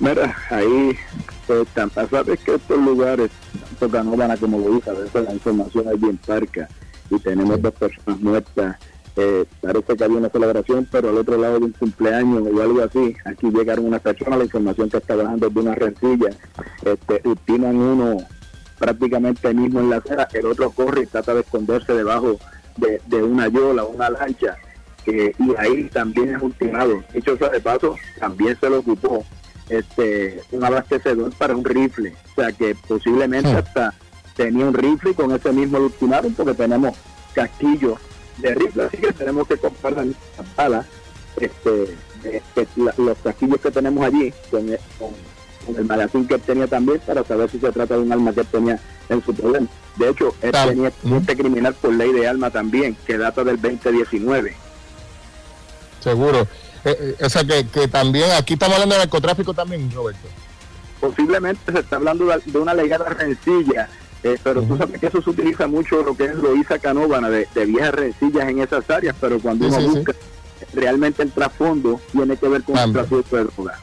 Mira, ahí pues, sabes que estos lugares, tanto Canóvana como Loíza, a veces la información es bien parca y tenemos dos personas muertas. Eh, parece que había una celebración, pero al otro lado de un cumpleaños o algo así, aquí llegaron una persona, la información que está bajando de una rencilla, este, ultiman uno prácticamente mismo en la acera, el otro corre y trata de esconderse debajo de, de una yola, una lancha, eh, y ahí también es ultimado. Dicho sea de paso, también se lo ocupó este un abastecedor para un rifle, o sea que posiblemente hasta tenía un rifle y con ese mismo lo ultimaron porque tenemos casquillos de rifle, así que tenemos que comprar las balas, este, este los casquillos que tenemos allí con, con el magazine que él tenía también para saber si se trata de un arma que él tenía en su problema. De hecho, él tenía este criminal por ley de arma también, que data del 2019. Seguro. Eh, eh, o sea que, que, también, aquí estamos hablando de narcotráfico también, Roberto. Posiblemente se está hablando de, una legada rencilla, eh, pero tú sabes que eso se utiliza mucho lo que es Loíza Canóvana, de, de, viejas rencillas en esas áreas, pero cuando uno busca realmente el trasfondo tiene que ver con el tráfico de droga.